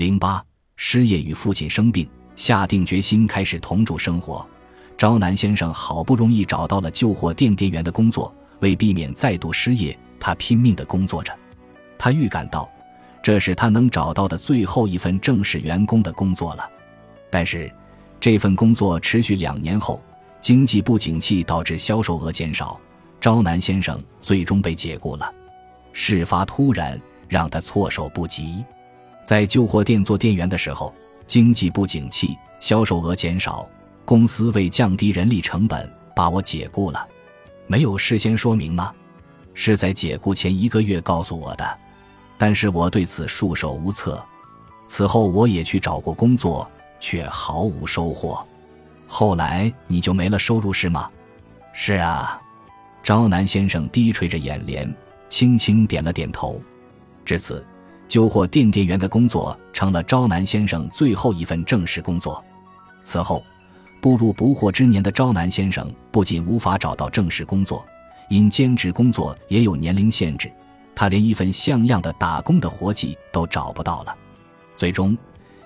零八失业与父亲生病，下定决心开始同住生活。招南先生好不容易找到了旧货店店员的工作，为避免再度失业，他拼命的工作着。他预感到，这是他能找到的最后一份正式员工的工作了。但是，这份工作持续两年后，经济不景气导致销售额减少，招南先生最终被解雇了。事发突然，让他措手不及。在旧货店做店员的时候，经济不景气，销售额减少，公司为降低人力成本，把我解雇了。没有事先说明吗？是在解雇前一个月告诉我的，但是我对此束手无策。此后我也去找过工作，却毫无收获。后来你就没了收入是吗？是啊。招南先生低垂着眼帘，轻轻点了点头。至此。旧货店店员的工作成了招南先生最后一份正式工作。此后，步入不惑之年的招南先生不仅无法找到正式工作，因兼职工作也有年龄限制，他连一份像样的打工的活计都找不到了。最终，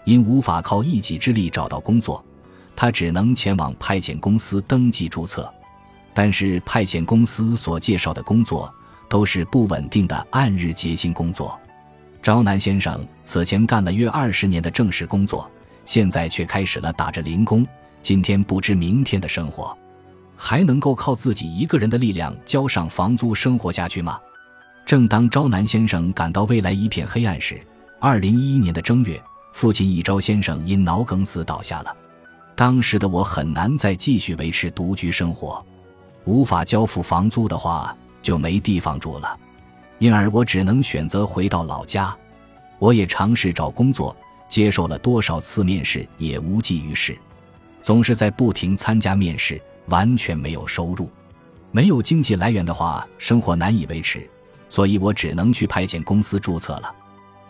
因无法靠一己之力找到工作，他只能前往派遣公司登记注册。但是，派遣公司所介绍的工作都是不稳定的按日结薪工作。招南先生此前干了约二十年的正式工作，现在却开始了打着零工、今天不知明天的生活，还能够靠自己一个人的力量交上房租生活下去吗？正当招南先生感到未来一片黑暗时，二零一一年的正月，父亲一招先生因脑梗死倒下了。当时的我很难再继续维持独居生活，无法交付房租的话，就没地方住了。因而我只能选择回到老家。我也尝试找工作，接受了多少次面试也无济于事，总是在不停参加面试，完全没有收入。没有经济来源的话，生活难以维持，所以我只能去派遣公司注册了。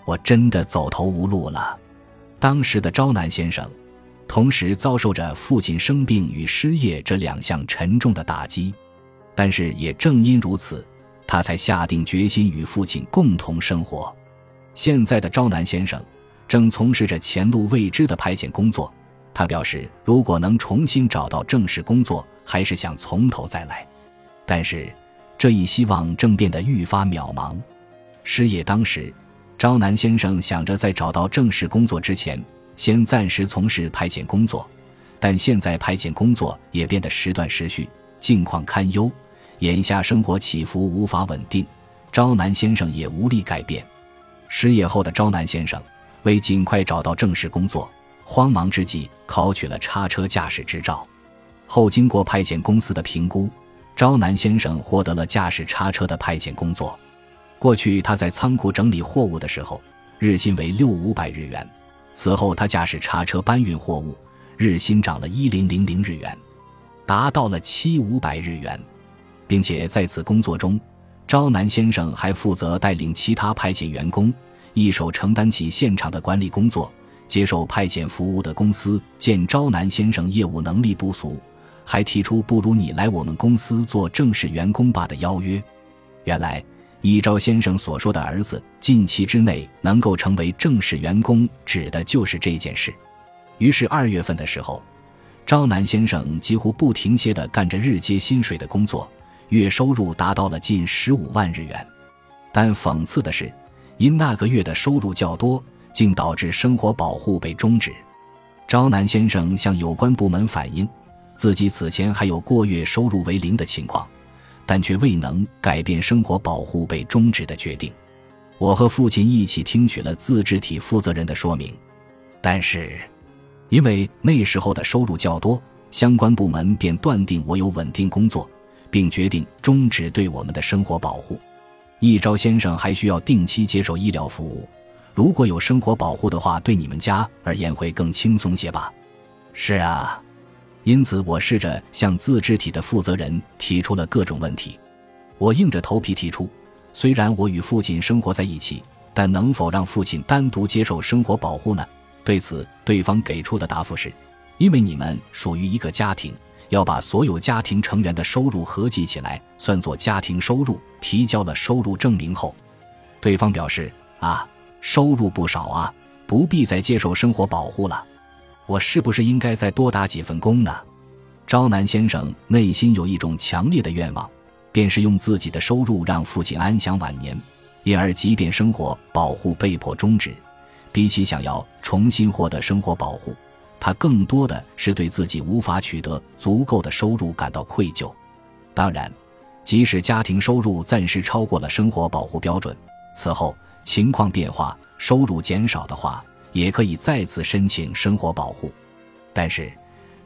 我真的走投无路了。当时的招南先生，同时遭受着父亲生病与失业这两项沉重的打击，但是也正因如此。他才下定决心与父亲共同生活。现在的招南先生正从事着前路未知的派遣工作。他表示，如果能重新找到正式工作，还是想从头再来。但是，这一希望正变得愈发渺茫。失业当时，招南先生想着在找到正式工作之前，先暂时从事派遣工作。但现在派遣工作也变得时断时续，境况堪忧。眼下生活起伏无法稳定，招南先生也无力改变。失业后的招南先生为尽快找到正式工作，慌忙之际考取了叉车驾驶执照。后经过派遣公司的评估，招南先生获得了驾驶叉车的派遣工作。过去他在仓库整理货物的时候，日薪为六五百日元。此后他驾驶叉车搬运货物，日薪涨了一零零零日元，达到了七五百日元。并且在此工作中，招南先生还负责带领其他派遣员工，一手承担起现场的管理工作。接受派遣服务的公司见招南先生业务能力不俗，还提出不如你来我们公司做正式员工吧的邀约。原来，一招先生所说的儿子近期之内能够成为正式员工，指的就是这件事。于是二月份的时候，招南先生几乎不停歇地干着日结薪水的工作。月收入达到了近十五万日元，但讽刺的是，因那个月的收入较多，竟导致生活保护被终止。招南先生向有关部门反映，自己此前还有过月收入为零的情况，但却未能改变生活保护被终止的决定。我和父亲一起听取了自治体负责人的说明，但是，因为那时候的收入较多，相关部门便断定我有稳定工作。并决定终止对我们的生活保护。一招先生还需要定期接受医疗服务，如果有生活保护的话，对你们家而言会更轻松些吧？是啊，因此我试着向自治体的负责人提出了各种问题。我硬着头皮提出，虽然我与父亲生活在一起，但能否让父亲单独接受生活保护呢？对此，对方给出的答复是：因为你们属于一个家庭。要把所有家庭成员的收入合计起来，算作家庭收入。提交了收入证明后，对方表示：“啊，收入不少啊，不必再接受生活保护了。我是不是应该再多打几份工呢？招南先生内心有一种强烈的愿望，便是用自己的收入让父亲安享晚年。因而，即便生活保护被迫终止，比起想要重新获得生活保护，他更多的是对自己无法取得足够的收入感到愧疚。当然，即使家庭收入暂时超过了生活保护标准，此后情况变化，收入减少的话，也可以再次申请生活保护。但是，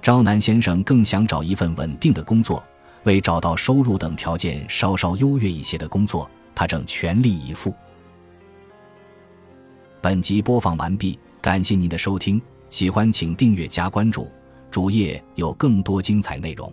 招南先生更想找一份稳定的工作，为找到收入等条件稍稍优越一些的工作。他正全力以赴。本集播放完毕，感谢您的收听，喜欢请订阅加关注，主页有更多精彩内容。